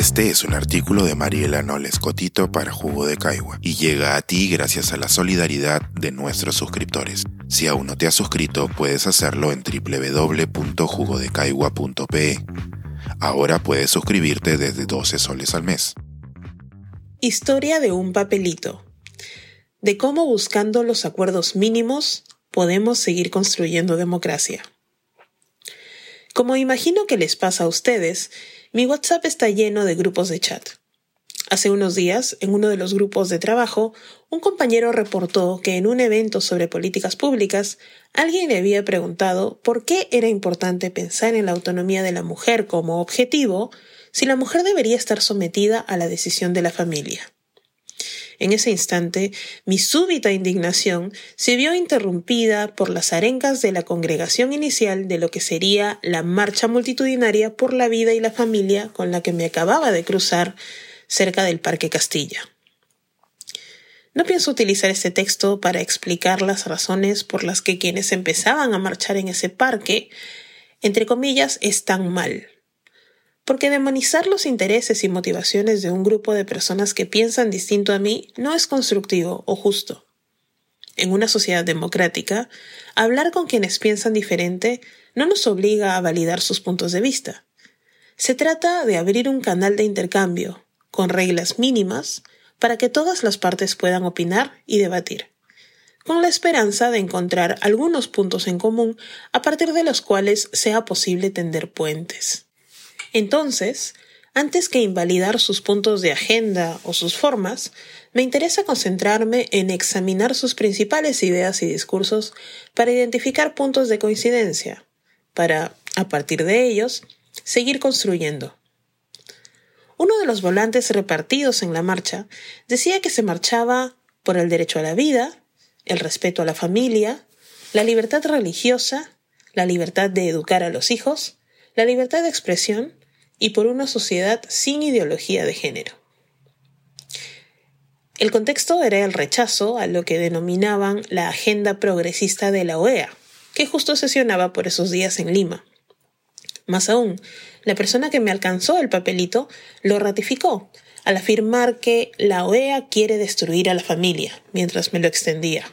Este es un artículo de Mariela Noles Cotito para Jugo de Caigua y llega a ti gracias a la solidaridad de nuestros suscriptores. Si aún no te has suscrito, puedes hacerlo en www.jugodecaigua.pe. Ahora puedes suscribirte desde 12 soles al mes. Historia de un papelito. De cómo buscando los acuerdos mínimos podemos seguir construyendo democracia. Como imagino que les pasa a ustedes, mi WhatsApp está lleno de grupos de chat. Hace unos días, en uno de los grupos de trabajo, un compañero reportó que en un evento sobre políticas públicas, alguien le había preguntado por qué era importante pensar en la autonomía de la mujer como objetivo si la mujer debería estar sometida a la decisión de la familia. En ese instante, mi súbita indignación se vio interrumpida por las arencas de la congregación inicial de lo que sería la marcha multitudinaria por la vida y la familia con la que me acababa de cruzar cerca del Parque Castilla. No pienso utilizar este texto para explicar las razones por las que quienes empezaban a marchar en ese parque, entre comillas, están mal porque demonizar los intereses y motivaciones de un grupo de personas que piensan distinto a mí no es constructivo o justo. En una sociedad democrática, hablar con quienes piensan diferente no nos obliga a validar sus puntos de vista. Se trata de abrir un canal de intercambio, con reglas mínimas, para que todas las partes puedan opinar y debatir, con la esperanza de encontrar algunos puntos en común a partir de los cuales sea posible tender puentes. Entonces, antes que invalidar sus puntos de agenda o sus formas, me interesa concentrarme en examinar sus principales ideas y discursos para identificar puntos de coincidencia, para, a partir de ellos, seguir construyendo. Uno de los volantes repartidos en la marcha decía que se marchaba por el derecho a la vida, el respeto a la familia, la libertad religiosa, la libertad de educar a los hijos, la libertad de expresión y por una sociedad sin ideología de género. El contexto era el rechazo a lo que denominaban la agenda progresista de la OEA, que justo sesionaba por esos días en Lima. Más aún, la persona que me alcanzó el papelito lo ratificó al afirmar que la OEA quiere destruir a la familia, mientras me lo extendía.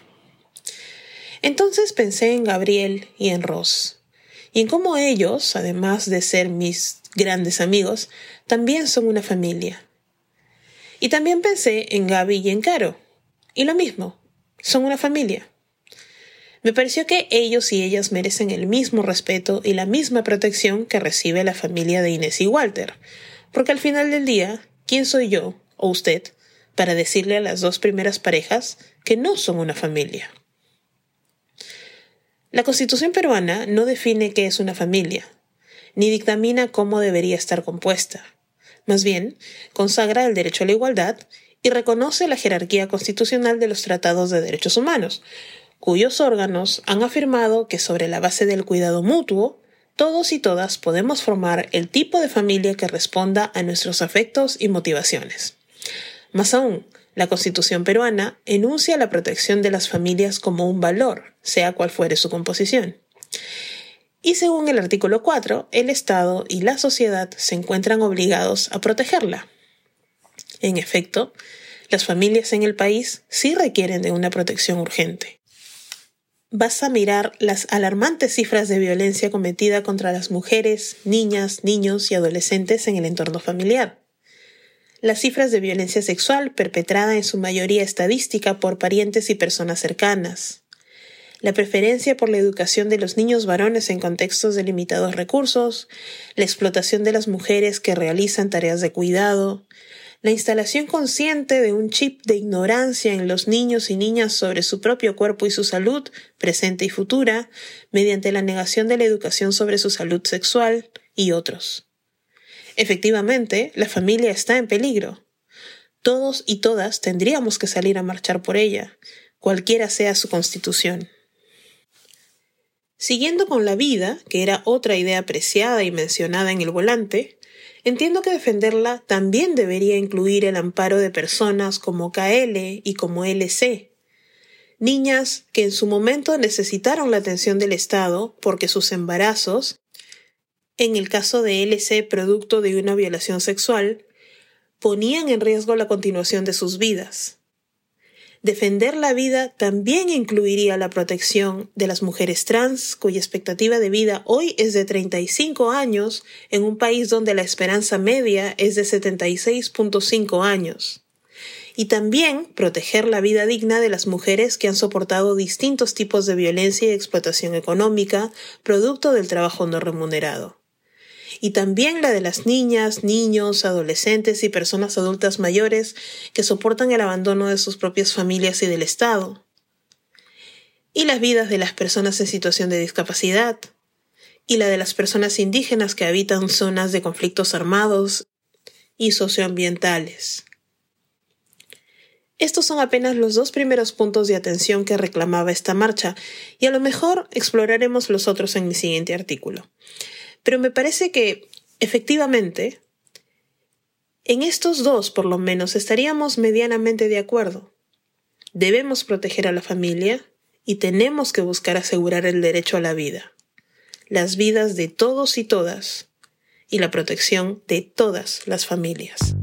Entonces pensé en Gabriel y en Ross, y en cómo ellos, además de ser mis grandes amigos, también son una familia. Y también pensé en Gaby y en Caro. Y lo mismo, son una familia. Me pareció que ellos y ellas merecen el mismo respeto y la misma protección que recibe la familia de Inés y Walter, porque al final del día, ¿quién soy yo, o usted, para decirle a las dos primeras parejas que no son una familia? La Constitución peruana no define qué es una familia, ni dictamina cómo debería estar compuesta. Más bien, consagra el derecho a la igualdad y reconoce la jerarquía constitucional de los tratados de derechos humanos, cuyos órganos han afirmado que sobre la base del cuidado mutuo, todos y todas podemos formar el tipo de familia que responda a nuestros afectos y motivaciones. Más aún, la Constitución peruana enuncia la protección de las familias como un valor, sea cual fuere su composición. Y según el artículo 4, el Estado y la sociedad se encuentran obligados a protegerla. En efecto, las familias en el país sí requieren de una protección urgente. Basta mirar las alarmantes cifras de violencia cometida contra las mujeres, niñas, niños y adolescentes en el entorno familiar. Las cifras de violencia sexual perpetrada en su mayoría estadística por parientes y personas cercanas. La preferencia por la educación de los niños varones en contextos de limitados recursos, la explotación de las mujeres que realizan tareas de cuidado, la instalación consciente de un chip de ignorancia en los niños y niñas sobre su propio cuerpo y su salud, presente y futura, mediante la negación de la educación sobre su salud sexual, y otros. Efectivamente, la familia está en peligro. Todos y todas tendríamos que salir a marchar por ella, cualquiera sea su constitución. Siguiendo con la vida, que era otra idea apreciada y mencionada en el volante, entiendo que defenderla también debería incluir el amparo de personas como KL y como LC, niñas que en su momento necesitaron la atención del Estado porque sus embarazos, en el caso de LC producto de una violación sexual, ponían en riesgo la continuación de sus vidas. Defender la vida también incluiría la protección de las mujeres trans, cuya expectativa de vida hoy es de 35 años, en un país donde la esperanza media es de 76.5 años. Y también proteger la vida digna de las mujeres que han soportado distintos tipos de violencia y explotación económica, producto del trabajo no remunerado y también la de las niñas, niños, adolescentes y personas adultas mayores que soportan el abandono de sus propias familias y del Estado, y las vidas de las personas en situación de discapacidad, y la de las personas indígenas que habitan zonas de conflictos armados y socioambientales. Estos son apenas los dos primeros puntos de atención que reclamaba esta marcha, y a lo mejor exploraremos los otros en mi siguiente artículo. Pero me parece que, efectivamente, en estos dos, por lo menos, estaríamos medianamente de acuerdo. Debemos proteger a la familia y tenemos que buscar asegurar el derecho a la vida, las vidas de todos y todas, y la protección de todas las familias.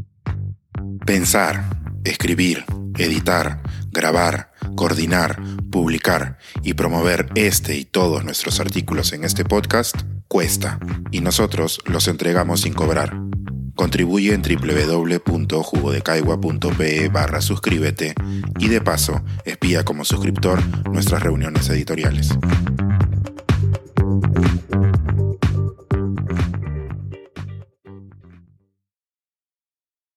Pensar, escribir, editar, grabar, coordinar, publicar y promover este y todos nuestros artículos en este podcast cuesta y nosotros los entregamos sin cobrar. Contribuye en www.jugodecaigua.pe barra suscríbete y de paso espía como suscriptor nuestras reuniones editoriales.